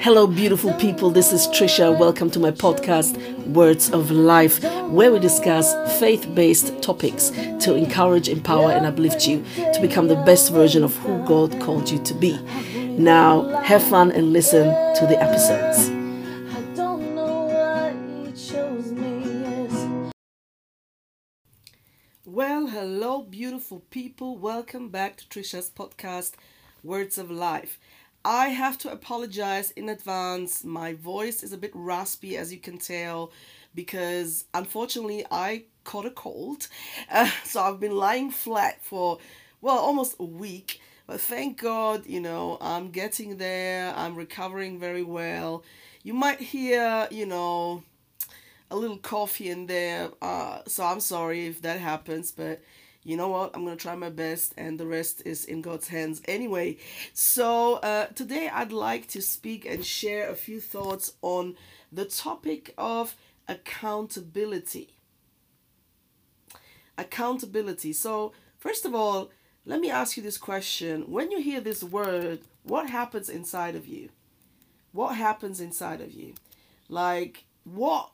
Hello, beautiful people. This is Trisha. Welcome to my podcast, Words of Life, where we discuss faith based topics to encourage, empower, and uplift you to become the best version of who God called you to be. Now, have fun and listen to the episodes. Well, hello, beautiful people. Welcome back to Trisha's podcast, Words of Life. I have to apologize in advance. My voice is a bit raspy, as you can tell, because unfortunately I caught a cold. Uh, so I've been lying flat for, well, almost a week. But thank God, you know, I'm getting there. I'm recovering very well. You might hear, you know, a little coffee in there. Uh, so I'm sorry if that happens, but you know what? I'm going to try my best, and the rest is in God's hands anyway. So, uh, today I'd like to speak and share a few thoughts on the topic of accountability. Accountability. So, first of all, let me ask you this question. When you hear this word, what happens inside of you? What happens inside of you? Like, what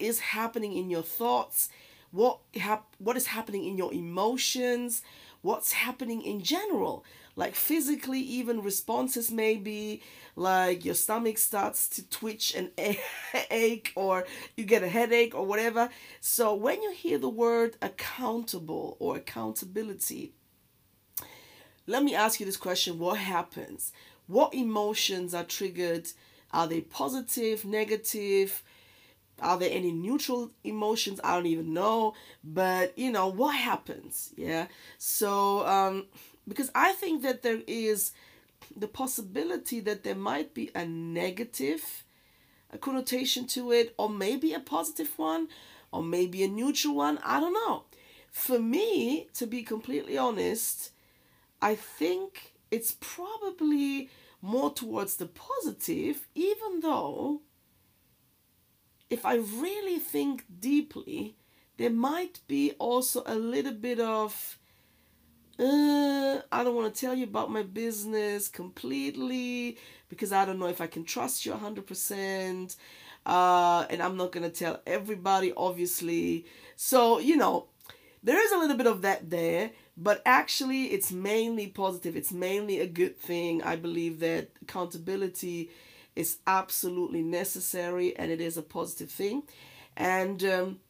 is happening in your thoughts? What hap- what is happening in your emotions, what's happening in general. Like physically, even responses may be like your stomach starts to twitch and ache, or you get a headache, or whatever. So, when you hear the word accountable or accountability, let me ask you this question What happens? What emotions are triggered? Are they positive, negative? Are there any neutral emotions? I don't even know. But, you know, what happens? Yeah. So, um, because I think that there is the possibility that there might be a negative a connotation to it, or maybe a positive one, or maybe a neutral one. I don't know. For me, to be completely honest, I think it's probably more towards the positive, even though if I really think deeply, there might be also a little bit of, uh, I don't want to tell you about my business completely because I don't know if I can trust you 100%. Uh, and I'm not going to tell everybody, obviously. So, you know, there is a little bit of that there, but actually, it's mainly positive. It's mainly a good thing. I believe that accountability is absolutely necessary and it is a positive thing. And um,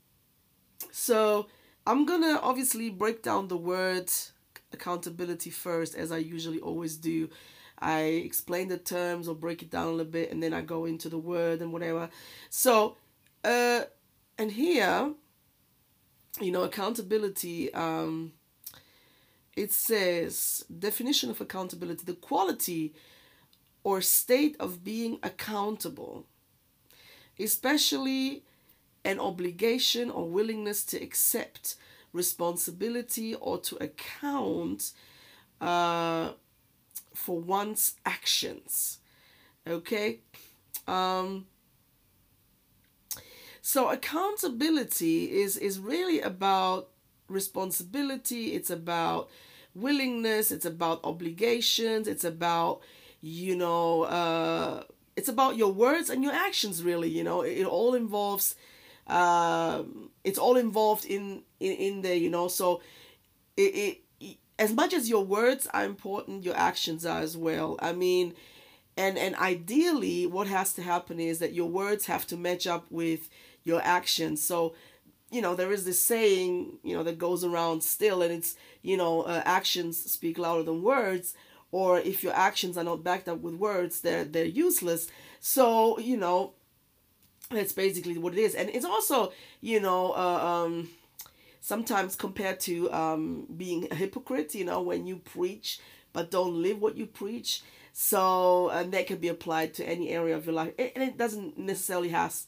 so I'm going to obviously break down the word accountability first, as I usually always do. I explain the terms or break it down a little bit and then I go into the word and whatever. So, uh, and here, you know, accountability, um, it says definition of accountability the quality or state of being accountable, especially an obligation or willingness to accept responsibility or to account uh, for one's actions. Okay? Um, so accountability is is really about responsibility, it's about willingness, it's about obligations, it's about you know uh, it's about your words and your actions really you know. It, it all involves uh, it's all involved in in, in there you know. So it, it as much as your words are important your actions are as well. I mean and and ideally what has to happen is that your words have to match up with your actions. So you know there is this saying you know that goes around still and it's you know uh, actions speak louder than words or if your actions are not backed up with words they're they're useless. So you know that's basically what it is. And it's also you know uh, um sometimes compared to um being a hypocrite you know when you preach but don't live what you preach. So and that can be applied to any area of your life. And it doesn't necessarily has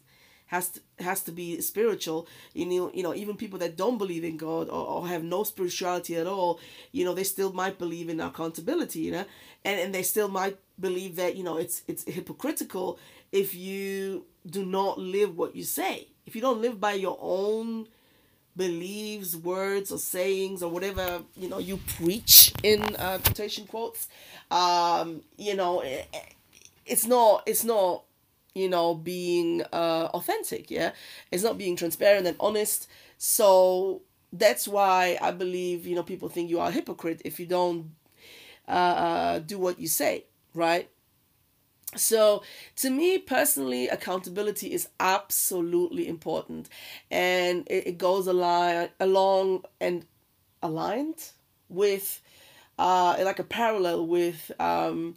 has to, has to be spiritual. You know, you know, even people that don't believe in God or, or have no spirituality at all, you know, they still might believe in accountability, you know, and, and they still might believe that, you know, it's it's hypocritical if you do not live what you say. If you don't live by your own beliefs, words, or sayings, or whatever you know you preach in uh, quotation quotes, um, you know, it's not it's not you know being uh, authentic yeah? It's not being transparent and honest. So that's why i believe you know people think you are a hypocrite if you don't uh, uh, do what you say right? So to me personally accountability is absolutely important. And it, it goes along along and aligned with uh, like a parallel with um,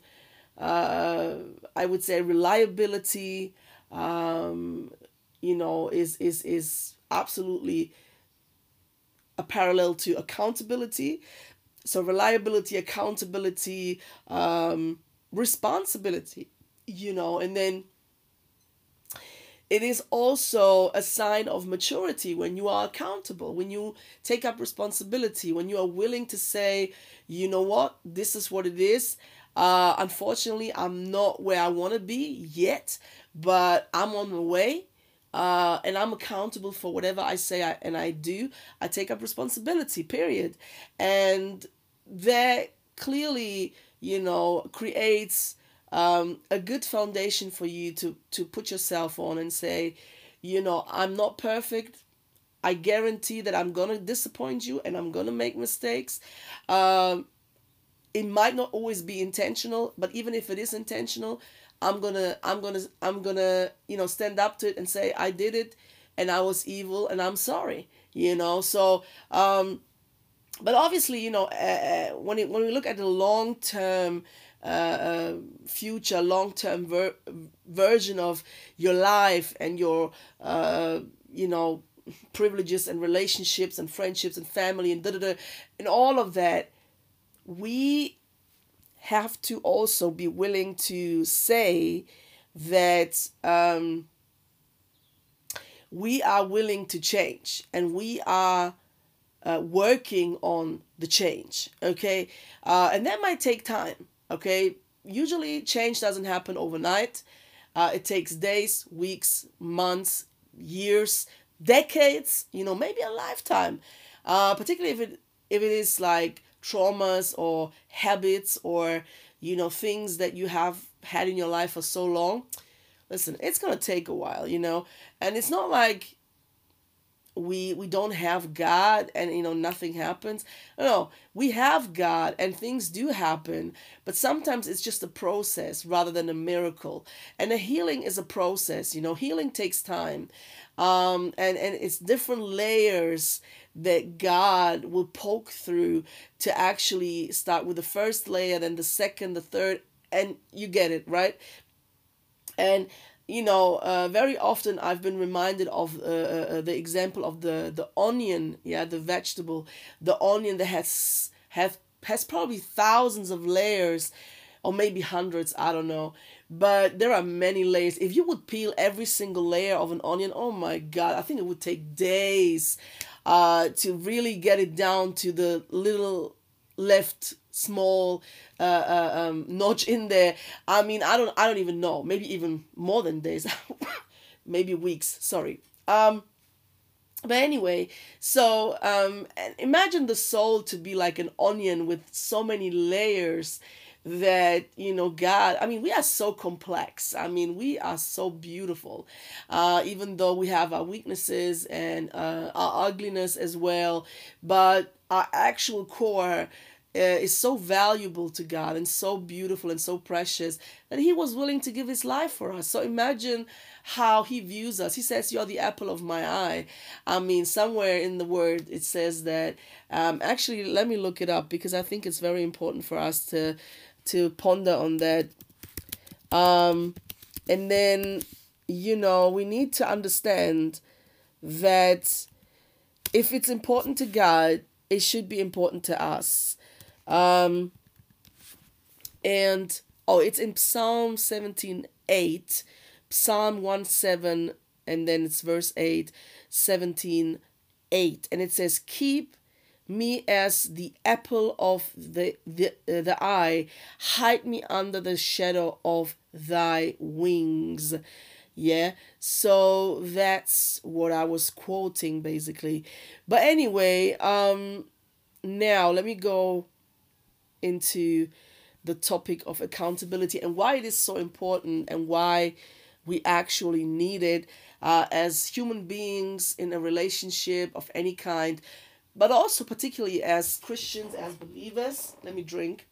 uh, I would say reliability, um, you know, is is is absolutely a parallel to accountability. So reliability, accountability, um, responsibility, you know, and then it is also a sign of maturity when you are accountable, when you take up responsibility, when you are willing to say, you know what, this is what it is. Uh, unfortunately, I'm not where I want to be yet, but I'm on the way. Uh, and I'm accountable for whatever I say I, and I do. I take up responsibility, period. And that clearly, you know, creates um, a good foundation for you to, to put yourself on and say, you know, I'm not perfect. I guarantee that I'm going to disappoint you and I'm going to make mistakes. Um, it might not always be intentional but even if it is intentional i'm gonna i'm gonna i'm gonna you know stand up to it and say i did it and i was evil and i'm sorry you know? So um but obviously you know uh, when it, when we look at the long term uh, uh, future long term ver- version of your life and your uh, you know privileges and relationships and friendships and family and da da da and all of that we have to also be willing to say that um, we are willing to change and we are uh, working on the change okay? Uh, and that might take time okay? Usually change doesn't happen overnight. Uh, it takes days weeks months years decades you know maybe a lifetime. Uh, particularly if it if it is like traumas or habits or you know things that you have had in your life for so long. Listen it's going to take a while you know? And it's not like we we don't have god and you know nothing happens. No we have god and things do happen but sometimes it's just a process rather than a miracle. And a healing is a process you know? Healing takes time um and and it's different layers that God will poke through to actually start with the first layer, then the second, the third, and you get it, right? And you know, uh, very often I've been reminded of uh, uh, uh, the example of the the onion, yeah, the vegetable, the onion that has have has probably thousands of layers, or maybe hundreds, I don't know. But there are many layers. If you would peel every single layer of an onion, oh my god, I think it would take days uh, to really get it down to the little left small uh, uh, um, notch in there. I mean, I don't, I don't even know. Maybe even more than days, maybe weeks. Sorry. Um, but anyway, so um, imagine the soul to be like an onion with so many layers that you know god i mean we are so complex i mean we are so beautiful uh, even though we have our weaknesses and uh, our ugliness as well but our actual core uh, is so valuable to God and so beautiful and so precious that He was willing to give His life for us. So imagine how He views us. He says, You're the apple of my eye. I mean, somewhere in the Word it says that. Um, actually, let me look it up because I think it's very important for us to to ponder on that. Um, and then, you know, we need to understand that if it's important to God, it should be important to us. Um, and oh, it's in Psalm 17 8, Psalm 1 7, and then it's verse 8, 17 8. And it says, Keep me as the apple of the, the, uh, the eye, hide me under the shadow of thy wings. Yeah, so that's what I was quoting basically. But anyway, um, now let me go into the topic of accountability and why it is so important and why we actually need it uh, as human beings in a relationship of any kind, but also particularly as Christians, as believers. Let me drink.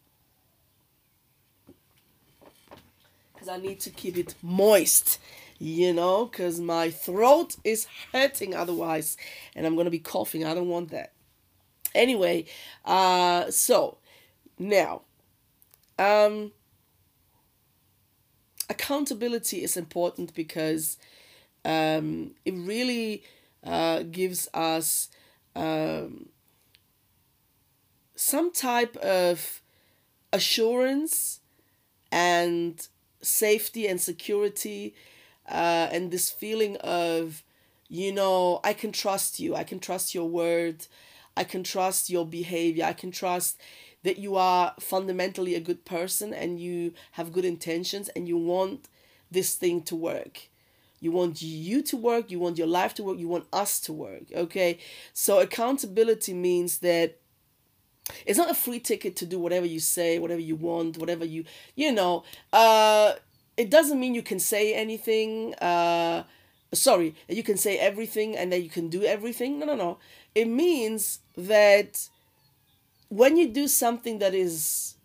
Because I need to keep it moist, you know, because my throat is hurting otherwise, and I'm going to be coughing. I don't want that. Anyway, uh, so now, um, accountability is important because um, it really uh, gives us um, some type of assurance and safety and security uh, and this feeling of you know i can trust you. I can trust your word. I can trust your behavior. I can trust that you are fundamentally a good person and you have good intentions and you want this thing to work. You want you to work, you want your life to work, you want us to work. Okay? So accountability means that it's not a free ticket to do whatever you say, whatever you want, whatever you you know. Uh it doesn't mean you can say anything uh sorry, you can say everything and that you can do everything. No, no, no. It means that when you do something that is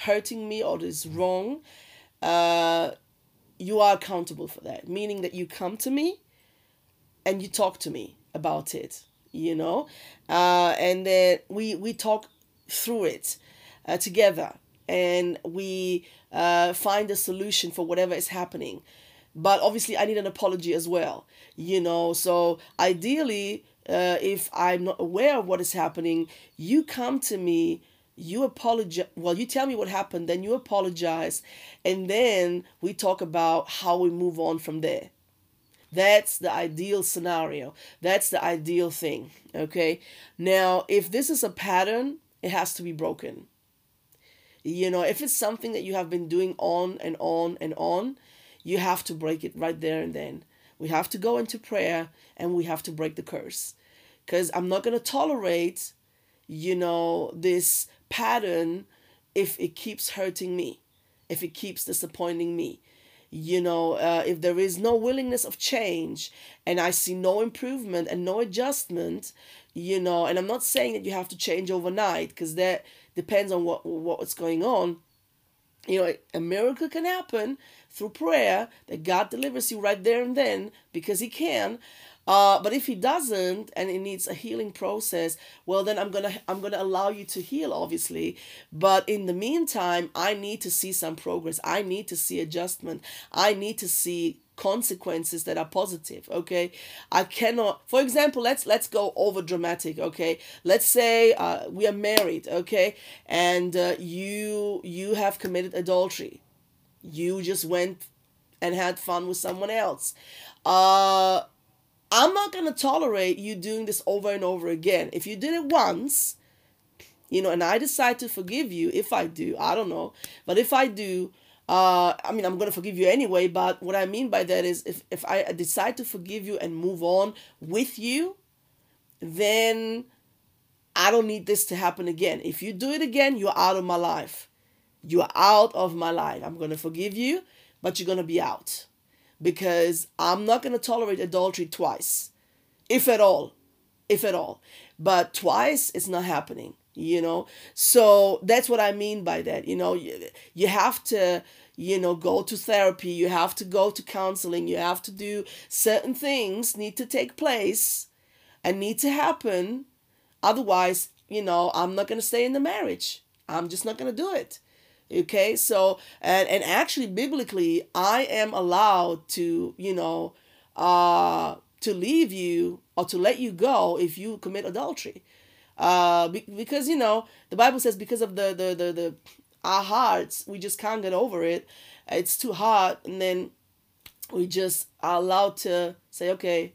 hurting me or is wrong, uh, you are accountable for that. Meaning that you come to me and you talk to me about it, you know, uh, and then we we talk through it uh, together and we uh, find a solution for whatever is happening. But obviously, I need an apology as well, you know. So ideally, uh, if I'm not aware of what is happening, you come to me, you apologize. Well, you tell me what happened, then you apologize, and then we talk about how we move on from there. That's the ideal scenario. That's the ideal thing. Okay. Now, if this is a pattern, it has to be broken. You know, if it's something that you have been doing on and on and on, you have to break it right there and then. We have to go into prayer and we have to break the curse. Because I'm not going to tolerate, you know, this pattern if it keeps hurting me, if it keeps disappointing me. You know, uh, if there is no willingness of change and I see no improvement and no adjustment, you know, and I'm not saying that you have to change overnight because that depends on what what's going on. You know, a miracle can happen, through prayer that God delivers you right there and then because He can. Uh, but if he doesn't and it needs a healing process, well then I'm gonna I'm gonna allow you to heal, obviously. But in the meantime, I need to see some progress. I need to see adjustment. I need to see consequences that are positive okay i cannot for example let's let's go over dramatic okay let's say uh, we are married okay and uh, you you have committed adultery you just went and had fun with someone else. Uh, I'm not going to tolerate you doing this over and over again. If you did it once, you know, and I decide to forgive you, if I do, I don't know, but if I do, uh, I mean, I'm going to forgive you anyway, but what I mean by that is if, if I decide to forgive you and move on with you, then I don't need this to happen again. If you do it again, you're out of my life. You are out of my life. I'm going to forgive you, but you're going to be out because I'm not going to tolerate adultery twice, if at all, if at all. But twice, it's not happening, you know? So that's what I mean by that. You know, you, you have to, you know, go to therapy, you have to go to counseling, you have to do certain things need to take place and need to happen. Otherwise, you know, I'm not going to stay in the marriage. I'm just not going to do it. Okay, so and and actually biblically, I am allowed to, you know, uh to leave you or to let you go if you commit adultery. Uh because you know, the Bible says because of the the the, the our hearts, we just can't get over it. It's too hard and then we just are allowed to say, okay,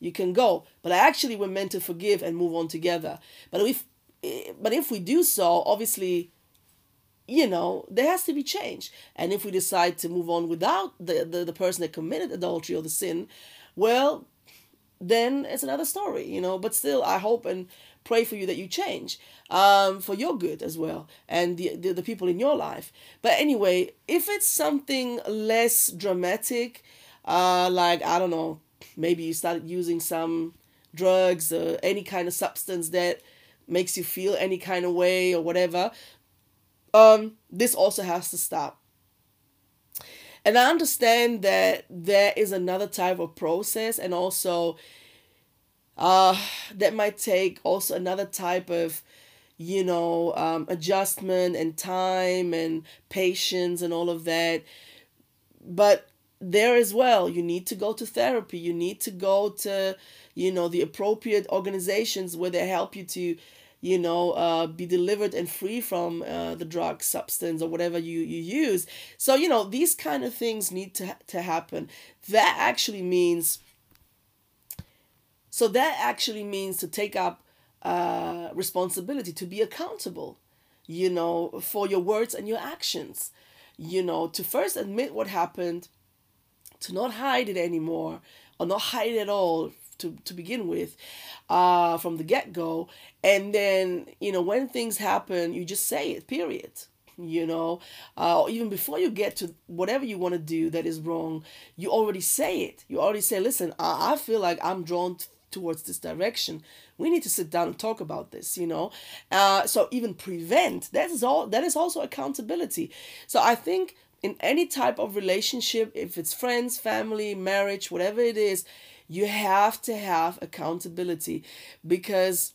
you can go. But actually we're meant to forgive and move on together. But if but if we do so, obviously you know, there has to be change. And if we decide to move on without the, the, the person that committed adultery or the sin, well, then it's another story, you know. But still, I hope and pray for you that you change um, for your good as well and the, the, the people in your life. But anyway, if it's something less dramatic, uh, like, I don't know, maybe you started using some drugs or any kind of substance that makes you feel any kind of way or whatever, um, this also has to stop. And I understand that there is another type of process and also uh, that might take also another type of you know um, adjustment and time and patience and all of that but there as well you need to go to therapy you need to go to you know the appropriate organizations where they help you to you know uh, be delivered and free from uh, the drug substance or whatever you, you use. So you know these kind of things need to, to happen. That actually means so that actually means to take up uh, responsibility to be accountable you know for your words and your actions. You know to first admit what happened to not hide it anymore or not hide it at all to, to begin with uh, from the get-go. And then you know when things happen you just say it period. You know uh, even before you get to whatever you want to do that is wrong you already say it. You already say listen i, I feel like i'm drawn towards this direction. We need to sit down and talk about this you know? Uh, so even prevent that is all that is also accountability. So i think in any type of relationship if it's friends family marriage whatever it is you have to have accountability because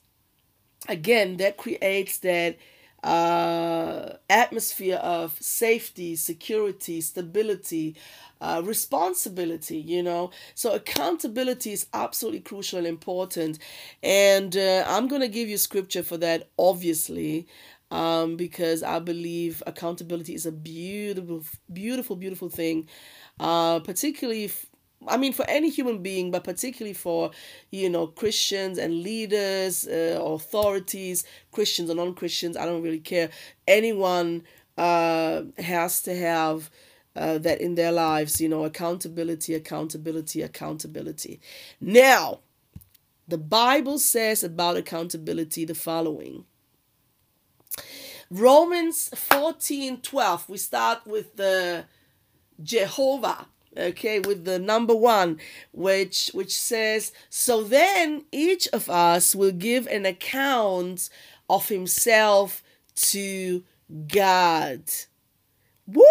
again that creates that uh, atmosphere of safety security stability uh, responsibility you know? So accountability is absolutely crucial and important. And uh, i'm going to give you scripture for that obviously um, because i believe accountability is a beautiful beautiful beautiful thing uh, particularly if, I mean, for any human being, but particularly for, you know, Christians and leaders, uh, authorities, Christians or non Christians, I don't really care. Anyone uh, has to have uh, that in their lives, you know, accountability, accountability, accountability. Now, the Bible says about accountability the following. Romans 14 12. We start with the Jehovah okay with the number one which which says so then each of us will give an account of himself to god. Woo!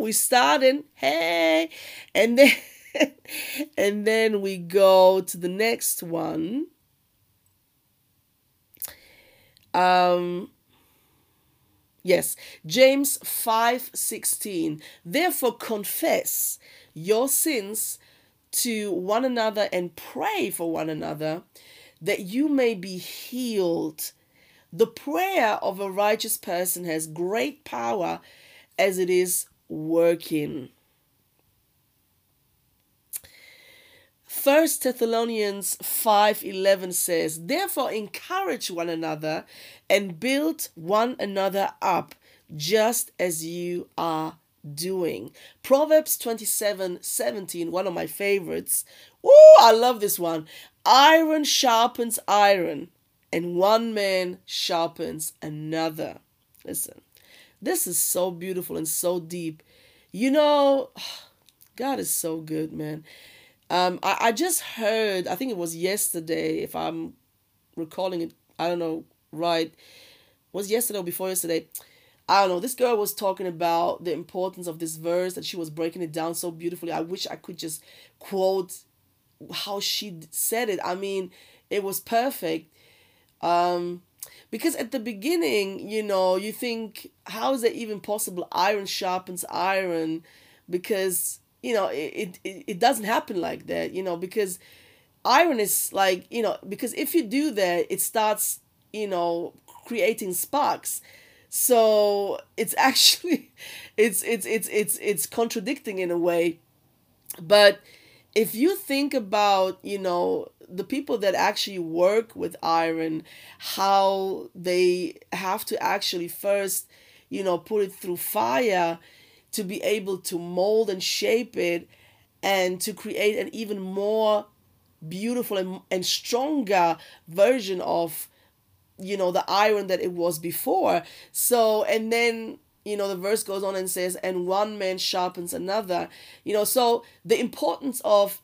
We starting hey. And then and then we go to the next one. Um yes james 5 16 therefore confess your sins to one another and pray for one another that you may be healed. The prayer of a righteous person has great power as it is working. First Thessalonians 5:11 says, "Therefore encourage one another and build one another up, just as you are doing. Proverbs 27 17, one of my favorites. Oh, I love this one. Iron sharpens iron, and one man sharpens another. Listen, this is so beautiful and so deep. You know, God is so good, man. Um, I, I just heard, I think it was yesterday, if I'm recalling it, I don't know, right. Was yesterday or before yesterday I don't know. This girl was talking about the importance of this verse that she was breaking it down so beautifully. I wish I could just quote how she said it. I mean, it was perfect. Um, because at the beginning, you know, you think, how is it even possible? Iron sharpens iron, because you know it, it it doesn't happen like that. You know, because iron is like you know because if you do that, it starts you know creating sparks so it's actually it's it's it's it's it's contradicting in a way. But if you think about you know the people that actually work with iron how they have to actually first you know put it through fire to be able to mold and shape it and to create an even more beautiful and, and stronger version of you know the iron that it was before. So and then you know the verse goes on and says and one man sharpens another. You know so the importance of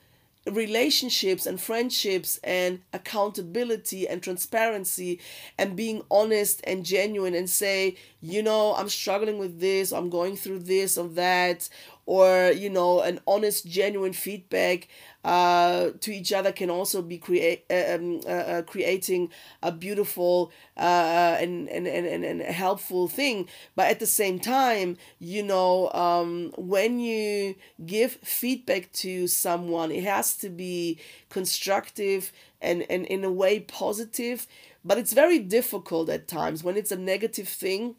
relationships and friendships and accountability and transparency and being honest and genuine and say you know i'm struggling with this i'm going through this or that or you know an honest genuine feedback uh, to each other can also be create uh, um, uh, uh, creating a beautiful uh, and, and, and, and a helpful thing. But at the same time you know um, when you give feedback to someone it has to be constructive and, and in a way positive. But it's very difficult at times when it's a negative thing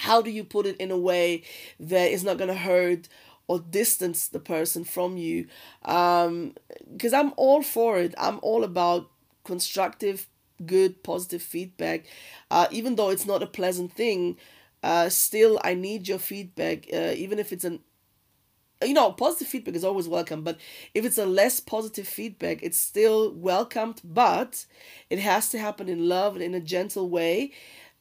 how do you put it in a way that is not going to hurt or distance the person from you? Um because i'm all for it. I'm all about constructive good positive feedback. Uh, even though it's not a pleasant thing uh, still i need your feedback uh, even if it's an you know positive feedback is always welcome but if it's a less positive feedback it's still welcomed but it has to happen in love and in a gentle way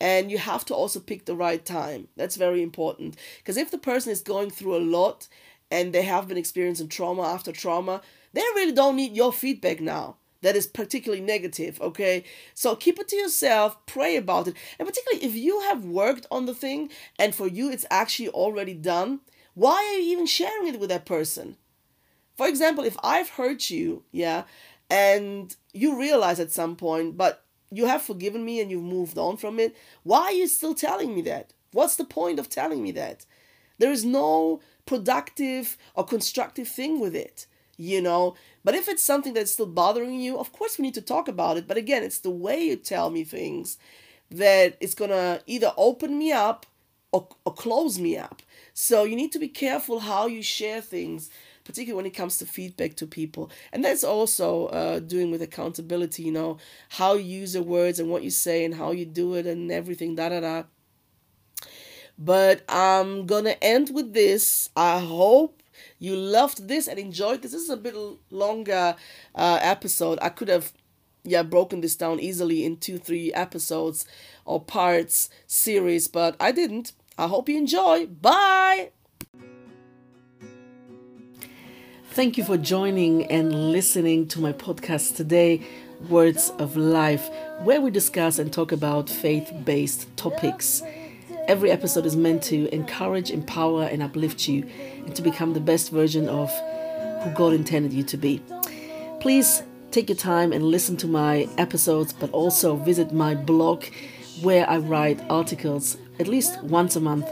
and you have to also pick the right time. That's very important. Because if the person is going through a lot and they have been experiencing trauma after trauma they really don't need your feedback now that is particularly negative okay? So keep it to yourself pray about it. And particularly if you have worked on the thing and for you it's actually already done why are you even sharing it with that person? For example if i've hurt you yeah and you realize at some point but you have forgiven me and you've moved on from it. Why are you still telling me that? What's the point of telling me that? There is no productive or constructive thing with it, you know. But if it's something that's still bothering you, of course we need to talk about it. But again, it's the way you tell me things that it's gonna either open me up or, or close me up. So you need to be careful how you share things particularly when it comes to feedback to people. And that's also uh, doing with accountability, you know, how you use your words and what you say and how you do it and everything, da da da. But I'm gonna end with this. I hope you loved this and enjoyed this. This is a bit longer uh, episode. I could have yeah broken this down easily in two three episodes or parts series but i didn't i hope you enjoy bye Thank you for joining and listening to my podcast today, Words of Life, where we discuss and talk about faith based topics. Every episode is meant to encourage, empower, and uplift you and to become the best version of who God intended you to be. Please take your time and listen to my episodes, but also visit my blog where I write articles at least once a month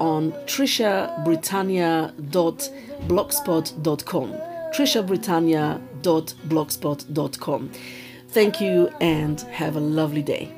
on trishabritannia.blogspot.com. trishabritannia.blogspot.com. Thank you and have a lovely day.